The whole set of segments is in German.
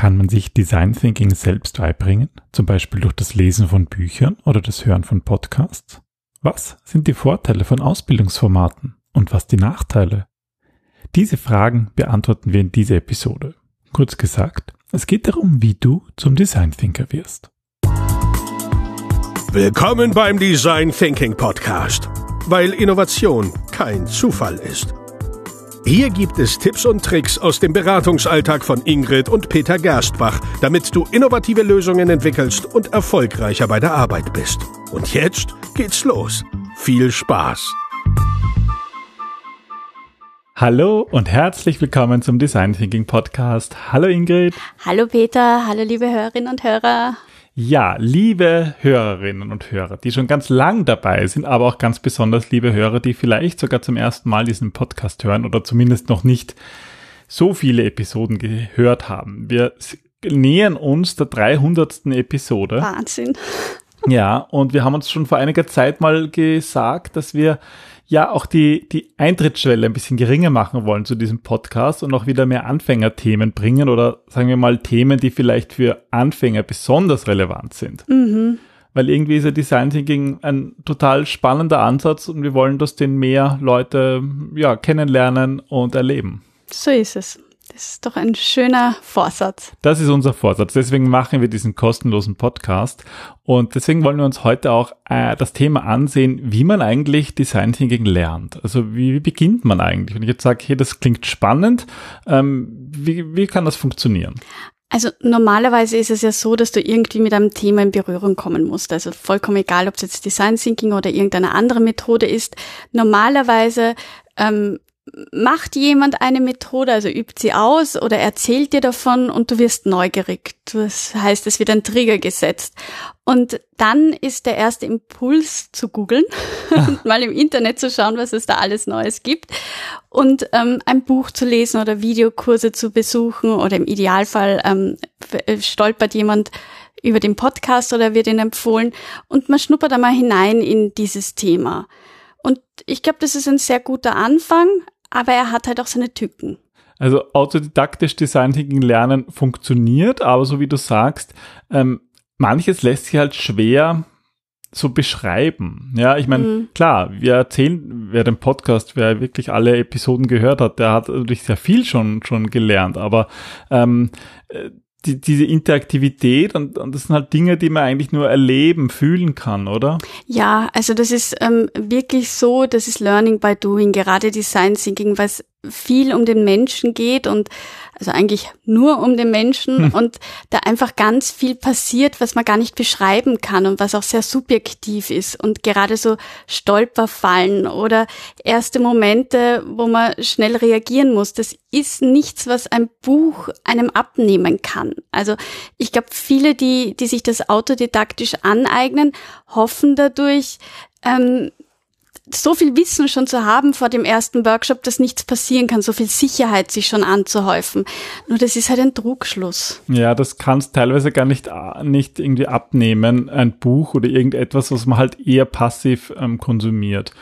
Kann man sich Design Thinking selbst beibringen, zum Beispiel durch das Lesen von Büchern oder das Hören von Podcasts? Was sind die Vorteile von Ausbildungsformaten und was die Nachteile? Diese Fragen beantworten wir in dieser Episode. Kurz gesagt, es geht darum, wie du zum Design Thinker wirst. Willkommen beim Design Thinking Podcast, weil Innovation kein Zufall ist. Hier gibt es Tipps und Tricks aus dem Beratungsalltag von Ingrid und Peter Gerstbach, damit du innovative Lösungen entwickelst und erfolgreicher bei der Arbeit bist. Und jetzt geht's los. Viel Spaß! Hallo und herzlich willkommen zum Design Thinking Podcast. Hallo Ingrid. Hallo Peter, hallo liebe Hörerinnen und Hörer. Ja, liebe Hörerinnen und Hörer, die schon ganz lang dabei sind, aber auch ganz besonders liebe Hörer, die vielleicht sogar zum ersten Mal diesen Podcast hören oder zumindest noch nicht so viele Episoden gehört haben. Wir nähern uns der 300. Episode. Wahnsinn. Ja, und wir haben uns schon vor einiger Zeit mal gesagt, dass wir ja auch die, die Eintrittsschwelle ein bisschen geringer machen wollen zu diesem Podcast und auch wieder mehr Anfängerthemen bringen oder sagen wir mal Themen, die vielleicht für Anfänger besonders relevant sind. Mhm. Weil irgendwie ist ja Design Thinking ein total spannender Ansatz und wir wollen, dass den mehr Leute ja, kennenlernen und erleben. So ist es. Das ist doch ein schöner Vorsatz. Das ist unser Vorsatz. Deswegen machen wir diesen kostenlosen Podcast. Und deswegen wollen wir uns heute auch äh, das Thema ansehen, wie man eigentlich Design Thinking lernt. Also wie, wie beginnt man eigentlich? Wenn ich jetzt sage, hey, das klingt spannend, ähm, wie, wie kann das funktionieren? Also normalerweise ist es ja so, dass du irgendwie mit einem Thema in Berührung kommen musst. Also vollkommen egal, ob es jetzt Design Thinking oder irgendeine andere Methode ist. Normalerweise ähm, macht jemand eine Methode, also übt sie aus oder erzählt dir davon und du wirst neugierig. Das heißt, es wird ein Trigger gesetzt. Und dann ist der erste Impuls zu googeln und mal im Internet zu schauen, was es da alles Neues gibt und ähm, ein Buch zu lesen oder Videokurse zu besuchen oder im Idealfall ähm, stolpert jemand über den Podcast oder wird ihn empfohlen und man schnuppert einmal hinein in dieses Thema. Und ich glaube, das ist ein sehr guter Anfang, aber er hat halt auch seine Tücken. Also autodidaktisch Design Thinking lernen funktioniert, aber so wie du sagst, ähm, manches lässt sich halt schwer so beschreiben. Ja, ich meine, mhm. klar, wir erzählen, wer den Podcast, wer wirklich alle Episoden gehört hat, der hat natürlich sehr viel schon schon gelernt, aber ähm, äh, die, diese Interaktivität und, und das sind halt Dinge, die man eigentlich nur erleben, fühlen kann, oder? Ja, also das ist ähm, wirklich so, das ist Learning by Doing, gerade Design Thinking, was viel um den Menschen geht und also eigentlich nur um den Menschen hm. und da einfach ganz viel passiert, was man gar nicht beschreiben kann und was auch sehr subjektiv ist und gerade so Stolperfallen oder erste Momente, wo man schnell reagieren muss, das ist nichts, was ein Buch einem abnehmen kann. Also ich glaube, viele, die, die sich das autodidaktisch aneignen, hoffen dadurch, ähm, so viel Wissen schon zu haben vor dem ersten Workshop, dass nichts passieren kann, so viel Sicherheit sich schon anzuhäufen. Nur das ist halt ein Trugschluss. Ja, das kannst teilweise gar nicht, nicht irgendwie abnehmen, ein Buch oder irgendetwas, was man halt eher passiv ähm, konsumiert.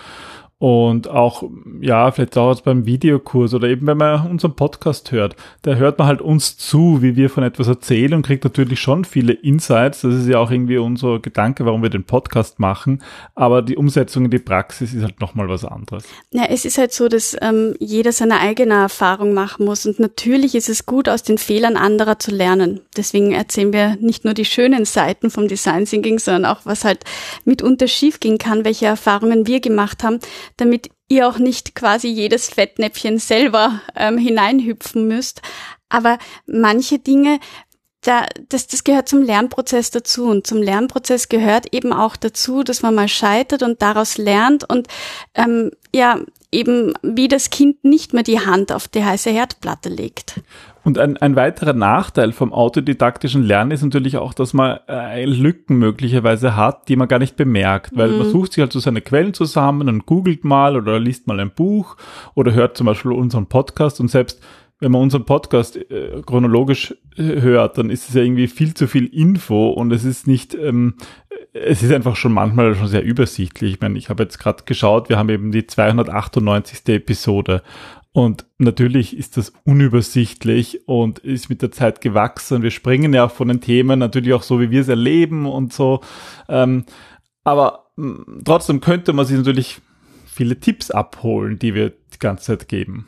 Und auch, ja, vielleicht dauert es beim Videokurs oder eben wenn man unseren Podcast hört, da hört man halt uns zu, wie wir von etwas erzählen und kriegt natürlich schon viele Insights. Das ist ja auch irgendwie unser Gedanke, warum wir den Podcast machen. Aber die Umsetzung in die Praxis ist halt nochmal was anderes. Ja, es ist halt so, dass ähm, jeder seine eigene Erfahrung machen muss. Und natürlich ist es gut, aus den Fehlern anderer zu lernen. Deswegen erzählen wir nicht nur die schönen Seiten vom Design Thinking, sondern auch, was halt mitunter schiefgehen kann, welche Erfahrungen wir gemacht haben damit ihr auch nicht quasi jedes Fettnäpfchen selber ähm, hineinhüpfen müsst. Aber manche Dinge, da, das, das gehört zum Lernprozess dazu. Und zum Lernprozess gehört eben auch dazu, dass man mal scheitert und daraus lernt und ähm, ja, eben wie das Kind nicht mehr die Hand auf die heiße Herdplatte legt. Und ein, ein weiterer Nachteil vom autodidaktischen Lernen ist natürlich auch, dass man äh, Lücken möglicherweise hat, die man gar nicht bemerkt, weil mhm. man sucht sich halt so seine Quellen zusammen und googelt mal oder liest mal ein Buch oder hört zum Beispiel unseren Podcast und selbst wenn man unseren Podcast äh, chronologisch äh, hört, dann ist es ja irgendwie viel zu viel Info und es ist nicht, ähm, es ist einfach schon manchmal schon sehr übersichtlich. Ich meine, ich habe jetzt gerade geschaut, wir haben eben die 298. Episode Und natürlich ist das unübersichtlich und ist mit der Zeit gewachsen. Wir springen ja auch von den Themen natürlich auch so, wie wir es erleben und so. Ähm, aber mh, trotzdem könnte man sich natürlich viele Tipps abholen, die wir die ganze Zeit geben.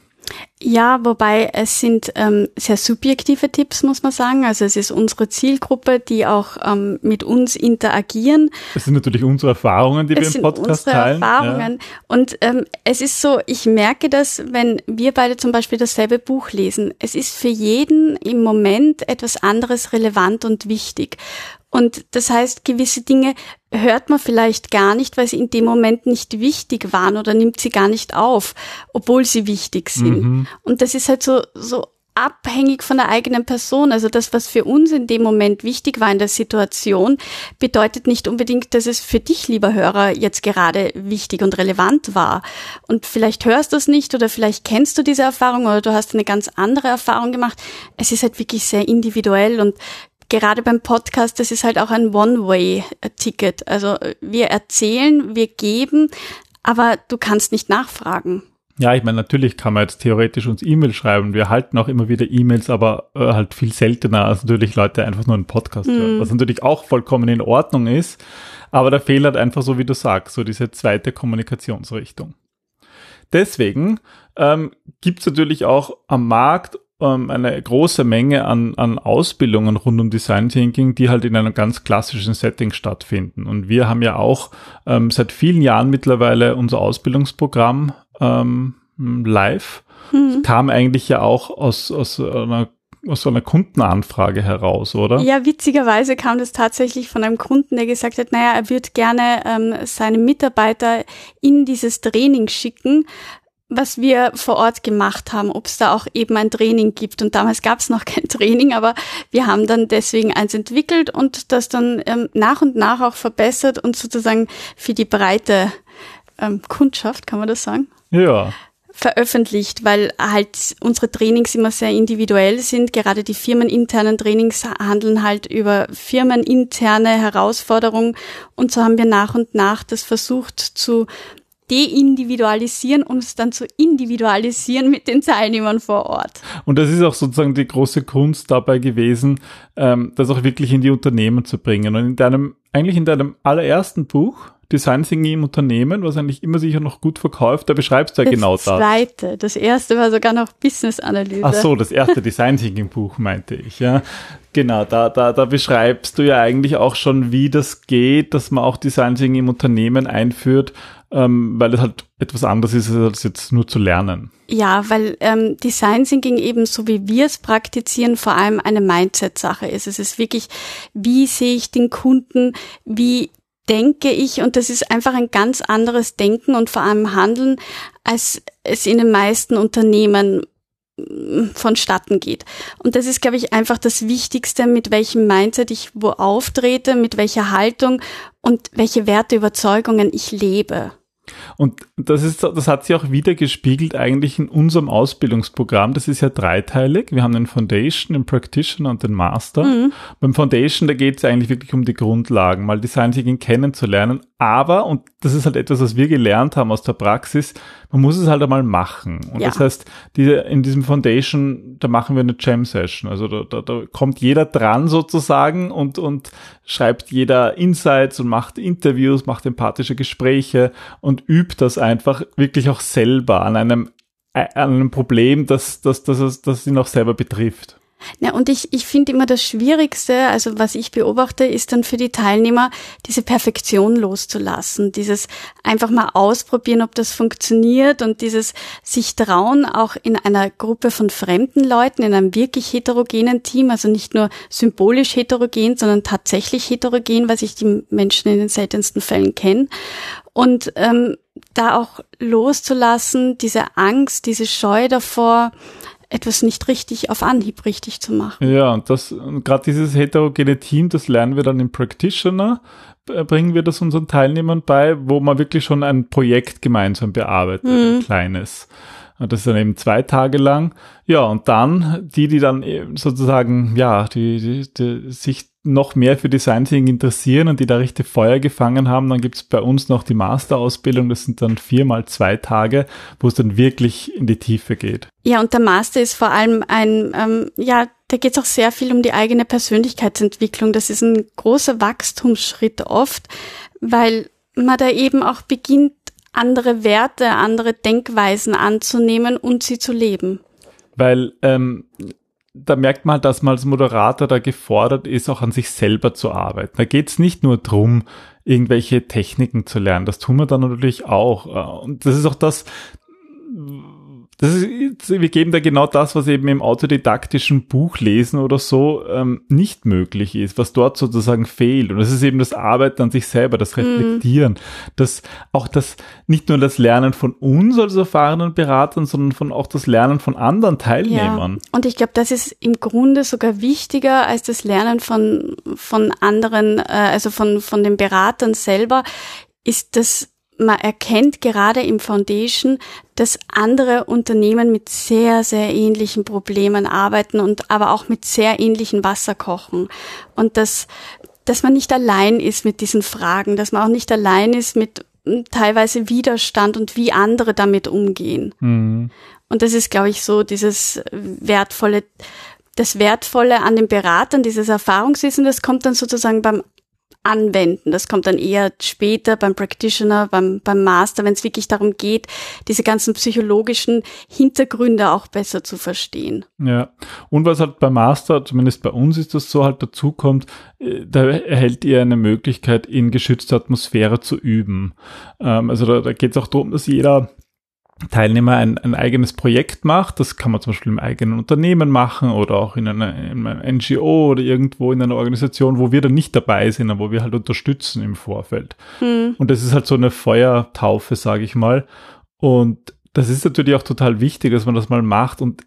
Ja, wobei es sind ähm, sehr subjektive Tipps, muss man sagen. Also es ist unsere Zielgruppe, die auch ähm, mit uns interagieren. Es sind natürlich unsere Erfahrungen, die es wir im Podcast unsere teilen. Erfahrungen. Ja. Und ähm, es ist so, ich merke das, wenn wir beide zum Beispiel dasselbe Buch lesen. Es ist für jeden im Moment etwas anderes relevant und wichtig. Und das heißt, gewisse Dinge hört man vielleicht gar nicht, weil sie in dem Moment nicht wichtig waren oder nimmt sie gar nicht auf, obwohl sie wichtig sind. Mhm. Und das ist halt so, so abhängig von der eigenen Person. Also das, was für uns in dem Moment wichtig war in der Situation, bedeutet nicht unbedingt, dass es für dich, lieber Hörer, jetzt gerade wichtig und relevant war. Und vielleicht hörst du es nicht oder vielleicht kennst du diese Erfahrung oder du hast eine ganz andere Erfahrung gemacht. Es ist halt wirklich sehr individuell und gerade beim Podcast, das ist halt auch ein One-Way-Ticket. Also wir erzählen, wir geben, aber du kannst nicht nachfragen. Ja, ich meine, natürlich kann man jetzt theoretisch uns E-Mail schreiben. Wir halten auch immer wieder E-Mails, aber äh, halt viel seltener als natürlich Leute einfach nur einen Podcast mm. hören. Was natürlich auch vollkommen in Ordnung ist. Aber der Fehler hat einfach so, wie du sagst, so diese zweite Kommunikationsrichtung. Deswegen ähm, gibt es natürlich auch am Markt ähm, eine große Menge an, an Ausbildungen rund um Design Thinking, die halt in einem ganz klassischen Setting stattfinden. Und wir haben ja auch ähm, seit vielen Jahren mittlerweile unser Ausbildungsprogramm ähm, live. Mhm. Kam eigentlich ja auch aus, aus einer aus so einer Kundenanfrage heraus, oder? Ja, witzigerweise kam das tatsächlich von einem Kunden, der gesagt hat, naja, er würde gerne ähm, seine Mitarbeiter in dieses Training schicken, was wir vor Ort gemacht haben, ob es da auch eben ein Training gibt. Und damals gab es noch kein Training, aber wir haben dann deswegen eins entwickelt und das dann ähm, nach und nach auch verbessert und sozusagen für die breite ähm, Kundschaft, kann man das sagen? Ja. Veröffentlicht, weil halt unsere Trainings immer sehr individuell sind. Gerade die firmeninternen Trainings handeln halt über firmeninterne Herausforderungen. Und so haben wir nach und nach das versucht zu deindividualisieren, um es dann zu individualisieren mit den Teilnehmern vor Ort. Und das ist auch sozusagen die große Kunst dabei gewesen, ähm, das auch wirklich in die Unternehmen zu bringen. Und in deinem, eigentlich in deinem allerersten Buch, Design Thinking im Unternehmen, was eigentlich immer sicher noch gut verkauft, da beschreibst du ja das genau das. Das zweite, das erste war sogar noch Business Analyse. Ach so, das erste Design Thinking Buch meinte ich, ja. Genau, da, da, da beschreibst du ja eigentlich auch schon, wie das geht, dass man auch Design Thinking im Unternehmen einführt, ähm, weil es halt etwas anderes ist, als jetzt nur zu lernen. Ja, weil ähm, Design Thinking eben so wie wir es praktizieren, vor allem eine Mindset-Sache ist. Es ist wirklich, wie sehe ich den Kunden, wie denke ich, und das ist einfach ein ganz anderes Denken und vor allem Handeln, als es in den meisten Unternehmen vonstatten geht. Und das ist, glaube ich, einfach das Wichtigste, mit welchem Mindset ich wo auftrete, mit welcher Haltung und welche Werte, Überzeugungen ich lebe. Und das ist, das hat sich auch wieder gespiegelt eigentlich in unserem Ausbildungsprogramm. Das ist ja dreiteilig. Wir haben den Foundation, den Practitioner und den Master. Mhm. Beim Foundation, da geht es eigentlich wirklich um die Grundlagen, mal Design Thinking kennenzulernen. Aber, und das ist halt etwas, was wir gelernt haben aus der Praxis, man muss es halt einmal machen. Und ja. das heißt, diese, in diesem Foundation, da machen wir eine Jam Session. Also da, da, da kommt jeder dran sozusagen und, und schreibt jeder Insights und macht Interviews, macht empathische Gespräche und übt das einfach wirklich auch selber an einem, an einem Problem, das, das, das, das, das ihn auch selber betrifft. Ja, und ich, ich finde immer das Schwierigste, also was ich beobachte, ist dann für die Teilnehmer, diese Perfektion loszulassen, dieses einfach mal ausprobieren, ob das funktioniert und dieses sich trauen, auch in einer Gruppe von fremden Leuten, in einem wirklich heterogenen Team, also nicht nur symbolisch heterogen, sondern tatsächlich heterogen, was ich die Menschen in den seltensten Fällen kenne. Und ähm, da auch loszulassen, diese Angst, diese Scheu davor, etwas nicht richtig auf Anhieb richtig zu machen. Ja, und das, gerade dieses heterogene Team, das lernen wir dann im Practitioner, bringen wir das unseren Teilnehmern bei, wo man wirklich schon ein Projekt gemeinsam bearbeitet, mhm. ein kleines. Das ist dann eben zwei Tage lang. Ja, und dann die, die dann sozusagen, ja, die, die, die sich noch mehr für Design Thinking interessieren und die da richtig Feuer gefangen haben, dann gibt's bei uns noch die Masterausbildung. Das sind dann viermal zwei Tage, wo es dann wirklich in die Tiefe geht. Ja, und der Master ist vor allem ein, ähm, ja, da geht's auch sehr viel um die eigene Persönlichkeitsentwicklung. Das ist ein großer Wachstumsschritt oft, weil man da eben auch beginnt, andere Werte, andere Denkweisen anzunehmen und sie zu leben. Weil ähm, da merkt man, dass man als Moderator da gefordert ist, auch an sich selber zu arbeiten. Da geht es nicht nur drum, irgendwelche Techniken zu lernen. Das tun wir dann natürlich auch. Und das ist auch das, das ist, wir geben da genau das, was eben im autodidaktischen Buchlesen oder so ähm, nicht möglich ist, was dort sozusagen fehlt. Und das ist eben das Arbeiten an sich selber, das mhm. Reflektieren, mm. das auch das nicht nur das Lernen von uns als erfahrenen Beratern, sondern von auch das Lernen von anderen Teilnehmern. Ja. Und ich glaube, das ist im Grunde sogar wichtiger als das Lernen von von anderen, äh, also von von den Beratern selber, ist das man erkennt gerade im Foundation, dass andere Unternehmen mit sehr, sehr ähnlichen Problemen arbeiten und aber auch mit sehr ähnlichen Wasserkochen. Und dass, dass man nicht allein ist mit diesen Fragen, dass man auch nicht allein ist mit hm, teilweise Widerstand und wie andere damit umgehen. Mhm. Und das ist, glaube ich, so dieses wertvolle, das Wertvolle an den Beratern, dieses Erfahrungswissen, das kommt dann sozusagen beim anwenden. Das kommt dann eher später beim Practitioner, beim, beim Master, wenn es wirklich darum geht, diese ganzen psychologischen Hintergründe auch besser zu verstehen. Ja, und was halt beim Master, zumindest bei uns ist das so, halt dazu kommt, äh, da erhält ihr eine Möglichkeit, in geschützter Atmosphäre zu üben. Ähm, also da, da geht es auch darum, dass jeder Teilnehmer ein, ein eigenes Projekt macht. Das kann man zum Beispiel im eigenen Unternehmen machen oder auch in, einer, in einem NGO oder irgendwo in einer Organisation, wo wir dann nicht dabei sind, aber wo wir halt unterstützen im Vorfeld. Hm. Und das ist halt so eine Feuertaufe, sage ich mal. Und das ist natürlich auch total wichtig, dass man das mal macht. Und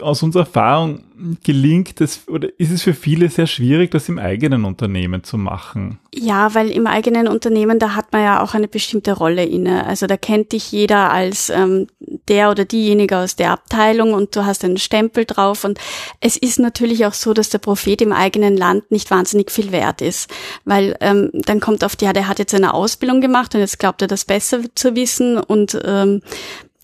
aus unserer Erfahrung gelingt es oder ist es für viele sehr schwierig, das im eigenen Unternehmen zu machen. Ja, weil im eigenen Unternehmen, da hat man ja auch eine bestimmte Rolle inne. Also da kennt dich jeder als ähm, der oder diejenige aus der Abteilung und du hast einen Stempel drauf. Und es ist natürlich auch so, dass der Prophet im eigenen Land nicht wahnsinnig viel wert ist. Weil ähm, dann kommt oft, ja, der hat jetzt eine Ausbildung gemacht und jetzt glaubt er das besser zu wissen und ähm,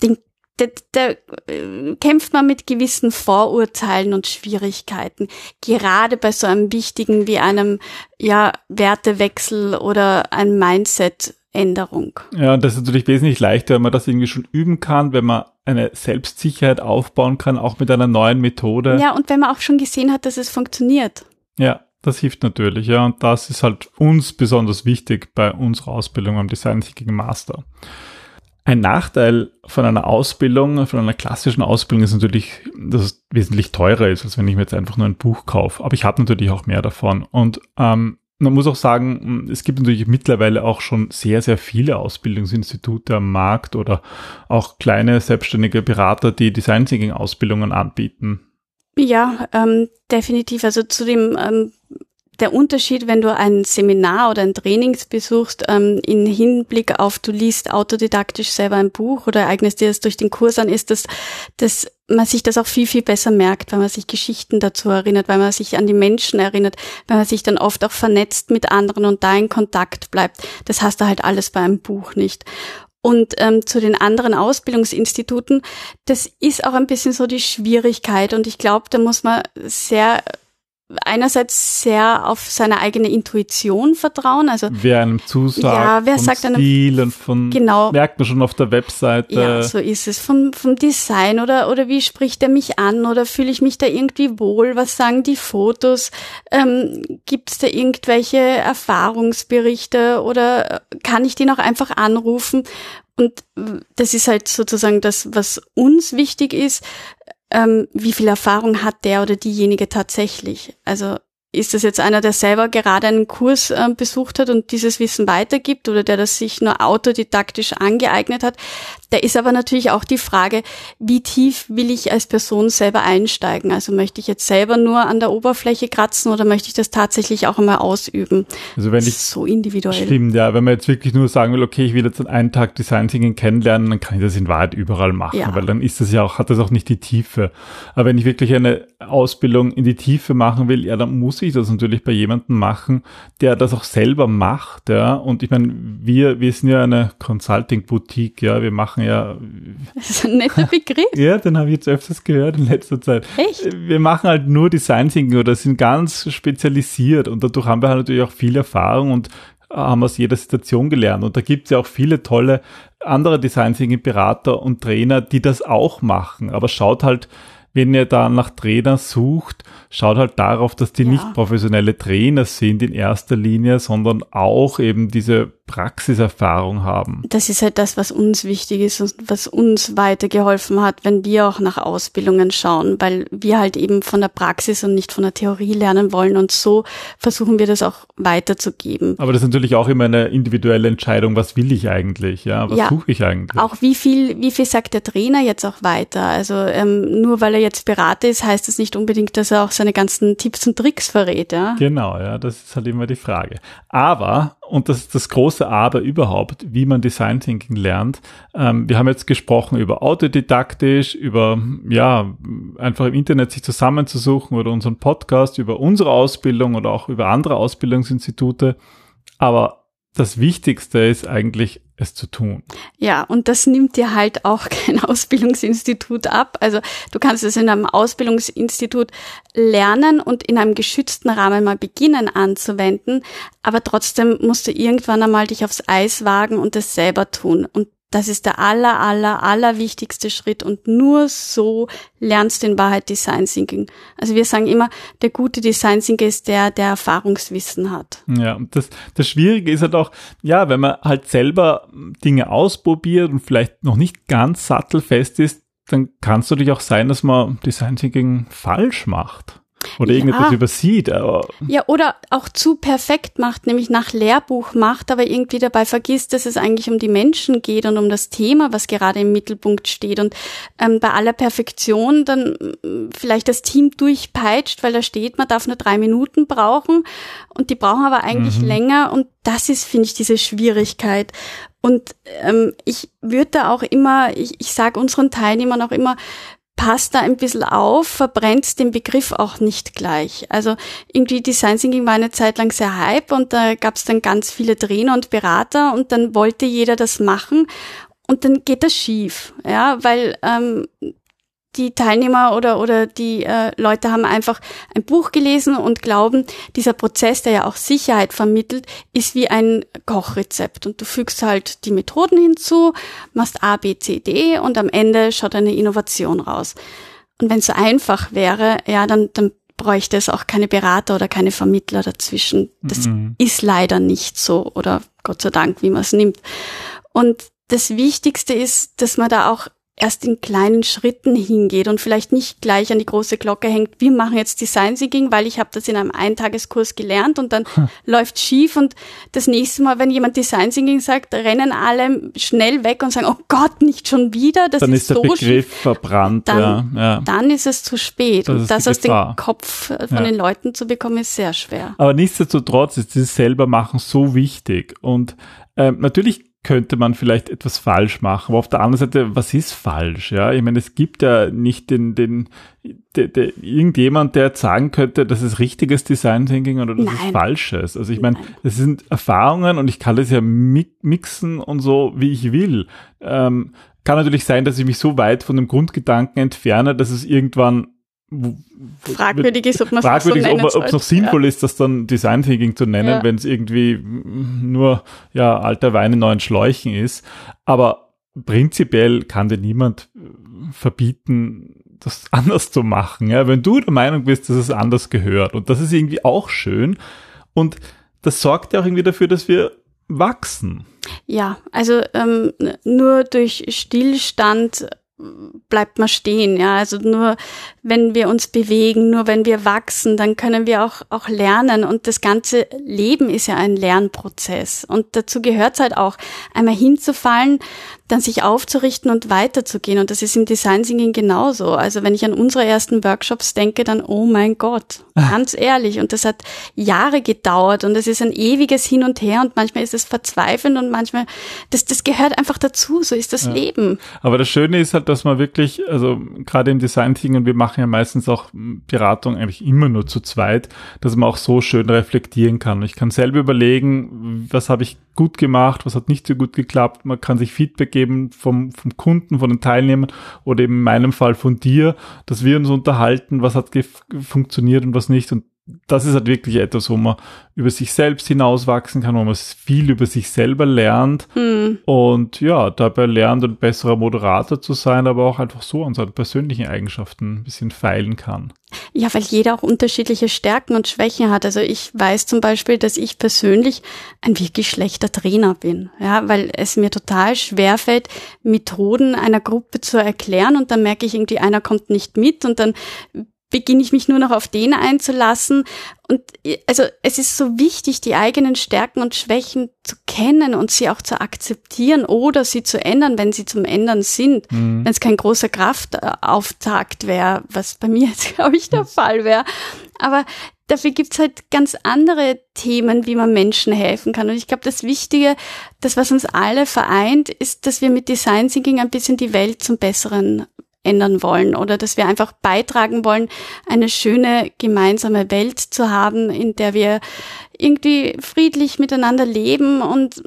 den, da, da äh, kämpft man mit gewissen Vorurteilen und Schwierigkeiten. Gerade bei so einem wichtigen wie einem ja Wertewechsel oder ein Mindset. Änderung. Ja, und das ist natürlich wesentlich leichter, wenn man das irgendwie schon üben kann, wenn man eine Selbstsicherheit aufbauen kann, auch mit einer neuen Methode. Ja, und wenn man auch schon gesehen hat, dass es funktioniert. Ja, das hilft natürlich, ja, und das ist halt uns besonders wichtig bei unserer Ausbildung am Design Thinking Master. Ein Nachteil von einer Ausbildung, von einer klassischen Ausbildung ist natürlich, dass es wesentlich teurer ist, als wenn ich mir jetzt einfach nur ein Buch kaufe. Aber ich habe natürlich auch mehr davon. Und ähm, man muss auch sagen, es gibt natürlich mittlerweile auch schon sehr, sehr viele Ausbildungsinstitute am Markt oder auch kleine selbstständige Berater, die Design Thinking Ausbildungen anbieten. Ja, ähm, definitiv. Also zu dem ähm, der Unterschied, wenn du ein Seminar oder ein Trainings besuchst, ähm, in Hinblick auf, du liest autodidaktisch selber ein Buch oder eignest dir das durch den Kurs an, ist das, dass man sich das auch viel, viel besser merkt, weil man sich Geschichten dazu erinnert, weil man sich an die Menschen erinnert, weil man sich dann oft auch vernetzt mit anderen und da in Kontakt bleibt. Das hast du halt alles bei einem Buch nicht. Und ähm, zu den anderen Ausbildungsinstituten, das ist auch ein bisschen so die Schwierigkeit. Und ich glaube, da muss man sehr einerseits sehr auf seine eigene Intuition vertrauen. Also wer einem zusagt, ja, wer sagt einem, Stil und von genau, merkt man schon auf der Webseite. Ja, so ist es. Vom, vom Design oder oder wie spricht er mich an oder fühle ich mich da irgendwie wohl? Was sagen die Fotos? Ähm, Gibt es da irgendwelche Erfahrungsberichte oder kann ich die noch einfach anrufen? Und das ist halt sozusagen das, was uns wichtig ist ähm, wie viel Erfahrung hat der oder diejenige tatsächlich. Also ist das jetzt einer, der selber gerade einen Kurs äh, besucht hat und dieses Wissen weitergibt oder der das sich nur autodidaktisch angeeignet hat? Da ist aber natürlich auch die Frage, wie tief will ich als Person selber einsteigen? Also möchte ich jetzt selber nur an der Oberfläche kratzen oder möchte ich das tatsächlich auch einmal ausüben? Also wenn ich so individuell. Stimmt, ja. Wenn man jetzt wirklich nur sagen will, okay, ich will jetzt einen Tag Design Thinking kennenlernen, dann kann ich das in Wahrheit überall machen, ja. weil dann ist das ja auch, hat das auch nicht die Tiefe. Aber wenn ich wirklich eine Ausbildung in die Tiefe machen will, ja, dann muss ich das natürlich bei jemandem machen, der das auch selber macht, ja. Und ich meine, wir, wir sind ja eine Consulting-Boutique, ja. Wir machen ja. Das ist ein netter Begriff. ja, den habe ich jetzt öfters gehört in letzter Zeit. Echt? Wir machen halt nur Design Thinking oder sind ganz spezialisiert und dadurch haben wir halt natürlich auch viel Erfahrung und haben aus jeder Situation gelernt. Und da gibt es ja auch viele tolle andere Design Thinking Berater und Trainer, die das auch machen. Aber schaut halt, wenn ihr da nach Trainern sucht, schaut halt darauf, dass die ja. nicht professionelle Trainer sind in erster Linie, sondern auch eben diese Praxiserfahrung haben. Das ist halt das, was uns wichtig ist und was uns weitergeholfen hat, wenn wir auch nach Ausbildungen schauen, weil wir halt eben von der Praxis und nicht von der Theorie lernen wollen und so versuchen wir das auch weiterzugeben. Aber das ist natürlich auch immer eine individuelle Entscheidung, was will ich eigentlich, ja, was ja, suche ich eigentlich? Auch wie viel, wie viel sagt der Trainer jetzt auch weiter? Also ähm, nur weil er jetzt Berater ist, heißt das nicht unbedingt, dass er auch seine ganzen Tipps und Tricks verrät, ja? Genau, ja, das ist halt immer die Frage. Aber und das ist das große Aber überhaupt, wie man Design Thinking lernt. Ähm, wir haben jetzt gesprochen über autodidaktisch, über, ja, einfach im Internet sich zusammenzusuchen oder unseren Podcast, über unsere Ausbildung oder auch über andere Ausbildungsinstitute. Aber das Wichtigste ist eigentlich, es zu tun. Ja, und das nimmt dir halt auch kein Ausbildungsinstitut ab. Also du kannst es in einem Ausbildungsinstitut lernen und in einem geschützten Rahmen mal beginnen anzuwenden, aber trotzdem musst du irgendwann einmal dich aufs Eis wagen und es selber tun. Und das ist der aller, aller, aller wichtigste Schritt und nur so lernst du in Wahrheit Design Thinking. Also wir sagen immer, der gute Design Thinker ist der, der Erfahrungswissen hat. Ja, und das, das Schwierige ist halt auch, ja, wenn man halt selber Dinge ausprobiert und vielleicht noch nicht ganz sattelfest ist, dann kann es natürlich auch sein, dass man Design Thinking falsch macht. Oder ja. irgendetwas übersieht. Aber ja, oder auch zu perfekt macht, nämlich nach Lehrbuch macht, aber irgendwie dabei vergisst, dass es eigentlich um die Menschen geht und um das Thema, was gerade im Mittelpunkt steht. Und ähm, bei aller Perfektion dann mm, vielleicht das Team durchpeitscht, weil da steht, man darf nur drei Minuten brauchen und die brauchen aber eigentlich mhm. länger. Und das ist, finde ich, diese Schwierigkeit. Und ähm, ich würde da auch immer, ich, ich sage unseren Teilnehmern auch immer, passt da ein bisschen auf, verbrennt den Begriff auch nicht gleich. Also irgendwie Design Thinking war eine Zeit lang sehr hype und da gab es dann ganz viele Trainer und Berater und dann wollte jeder das machen und dann geht das schief, ja, weil ähm, die Teilnehmer oder, oder die äh, Leute haben einfach ein Buch gelesen und glauben, dieser Prozess, der ja auch Sicherheit vermittelt, ist wie ein Kochrezept. Und du fügst halt die Methoden hinzu, machst A, B, C, D und am Ende schaut eine Innovation raus. Und wenn es so einfach wäre, ja, dann, dann bräuchte es auch keine Berater oder keine Vermittler dazwischen. Das mhm. ist leider nicht so oder Gott sei Dank, wie man es nimmt. Und das Wichtigste ist, dass man da auch erst in kleinen Schritten hingeht und vielleicht nicht gleich an die große Glocke hängt, wir machen jetzt Design Thinking, weil ich habe das in einem Eintageskurs gelernt und dann hm. läuft schief und das nächste Mal, wenn jemand Design Thinking sagt, rennen alle schnell weg und sagen, oh Gott, nicht schon wieder, das dann ist, ist der so Begriff schief. verbrannt. Dann, ja, ja. dann ist es zu spät das und das aus dem Kopf von ja. den Leuten zu bekommen, ist sehr schwer. Aber nichtsdestotrotz ist dieses selber machen so wichtig und äh, natürlich könnte man vielleicht etwas falsch machen. Aber auf der anderen Seite, was ist falsch? Ja, ich meine, es gibt ja nicht den, den, de, de, irgendjemand, der jetzt sagen könnte, das ist richtiges Design Thinking oder das Nein. ist falsches. Also ich meine, das sind Erfahrungen und ich kann das ja mixen und so, wie ich will. Ähm, kann natürlich sein, dass ich mich so weit von dem Grundgedanken entferne, dass es irgendwann fragwürdig ist, ob man es so nennen ob es noch sinnvoll ja. ist, das dann Design Thinking zu nennen, ja. wenn es irgendwie nur ja alter Wein in neuen Schläuchen ist. Aber prinzipiell kann dir niemand äh, verbieten, das anders zu machen. Ja? Wenn du der Meinung bist, dass es anders gehört. Und das ist irgendwie auch schön. Und das sorgt ja auch irgendwie dafür, dass wir wachsen. Ja, also ähm, nur durch Stillstand bleibt man stehen, ja. Also nur wenn wir uns bewegen, nur wenn wir wachsen, dann können wir auch, auch lernen. Und das ganze Leben ist ja ein Lernprozess. Und dazu gehört es halt auch, einmal hinzufallen, dann sich aufzurichten und weiterzugehen. Und das ist im Design Thinking genauso. Also wenn ich an unsere ersten Workshops denke, dann, oh mein Gott, ganz ehrlich. Und das hat Jahre gedauert und es ist ein ewiges Hin und Her und manchmal ist es verzweifelnd und manchmal, das, das gehört einfach dazu. So ist das ja. Leben. Aber das Schöne ist halt, dass man wirklich, also gerade im Design Thinking, und wir machen ja meistens auch Beratung eigentlich immer nur zu zweit, dass man auch so schön reflektieren kann. Ich kann selber überlegen, was habe ich gut gemacht, was hat nicht so gut geklappt. Man kann sich Feedback geben vom, vom Kunden, von den Teilnehmern oder eben in meinem Fall von dir, dass wir uns unterhalten, was hat funktioniert und was nicht. Und das ist halt wirklich etwas, wo man über sich selbst hinauswachsen kann, wo man viel über sich selber lernt hm. und ja, dabei lernt, ein besserer Moderator zu sein, aber auch einfach so an seinen persönlichen Eigenschaften ein bisschen feilen kann. Ja, weil jeder auch unterschiedliche Stärken und Schwächen hat. Also ich weiß zum Beispiel, dass ich persönlich ein wirklich schlechter Trainer bin. Ja, weil es mir total schwer fällt, Methoden einer Gruppe zu erklären und dann merke ich irgendwie, einer kommt nicht mit und dann beginne ich mich nur noch auf den einzulassen. Und also es ist so wichtig, die eigenen Stärken und Schwächen zu kennen und sie auch zu akzeptieren oder sie zu ändern, wenn sie zum Ändern sind. Mhm. Wenn es kein großer Kraftauftakt wäre, was bei mir jetzt, glaube ich, der Fall wäre. Aber dafür gibt's halt ganz andere Themen, wie man Menschen helfen kann. Und ich glaube, das Wichtige, das, was uns alle vereint, ist, dass wir mit Design Thinking ein bisschen die Welt zum Besseren ändern wollen oder dass wir einfach beitragen wollen, eine schöne gemeinsame Welt zu haben, in der wir irgendwie friedlich miteinander leben und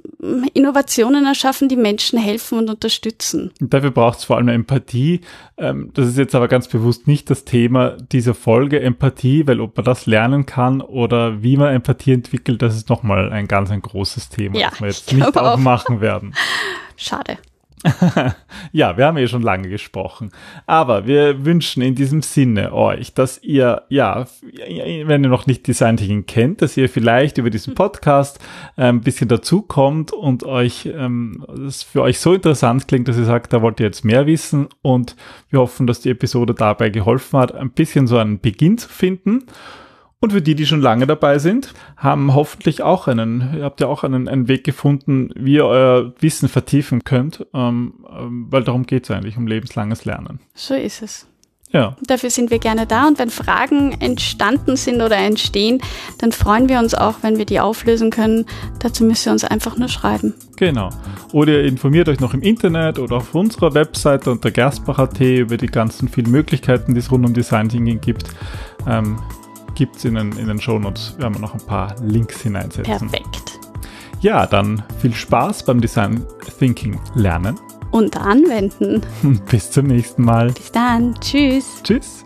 Innovationen erschaffen, die Menschen helfen und unterstützen. Und dafür braucht es vor allem Empathie. Ähm, das ist jetzt aber ganz bewusst nicht das Thema dieser Folge Empathie, weil ob man das lernen kann oder wie man Empathie entwickelt, das ist nochmal ein ganz ein großes Thema, ja, das wir jetzt nicht aufmachen werden. Schade. ja, wir haben eh schon lange gesprochen. Aber wir wünschen in diesem Sinne euch, dass ihr, ja, wenn ihr noch nicht Design Thinking kennt, dass ihr vielleicht über diesen Podcast äh, ein bisschen dazukommt und euch, ähm, es für euch so interessant klingt, dass ihr sagt, da wollt ihr jetzt mehr wissen und wir hoffen, dass die Episode dabei geholfen hat, ein bisschen so einen Beginn zu finden. Und für die, die schon lange dabei sind, haben hoffentlich auch einen, ihr habt ja auch einen, einen Weg gefunden, wie ihr euer Wissen vertiefen könnt, ähm, ähm, weil darum geht es eigentlich, um lebenslanges Lernen. So ist es. Ja. Dafür sind wir gerne da und wenn Fragen entstanden sind oder entstehen, dann freuen wir uns auch, wenn wir die auflösen können. Dazu müsst ihr uns einfach nur schreiben. Genau. Oder ihr informiert euch noch im Internet oder auf unserer Webseite unter gerstbach.at über die ganzen vielen Möglichkeiten, die es rund um Design Thinking gibt. Ähm, gibt es in den, in den Shownotes, werden wir noch ein paar Links hineinsetzen. Perfekt. Ja, dann viel Spaß beim Design Thinking lernen. Und anwenden. Bis zum nächsten Mal. Bis dann. Tschüss. Tschüss.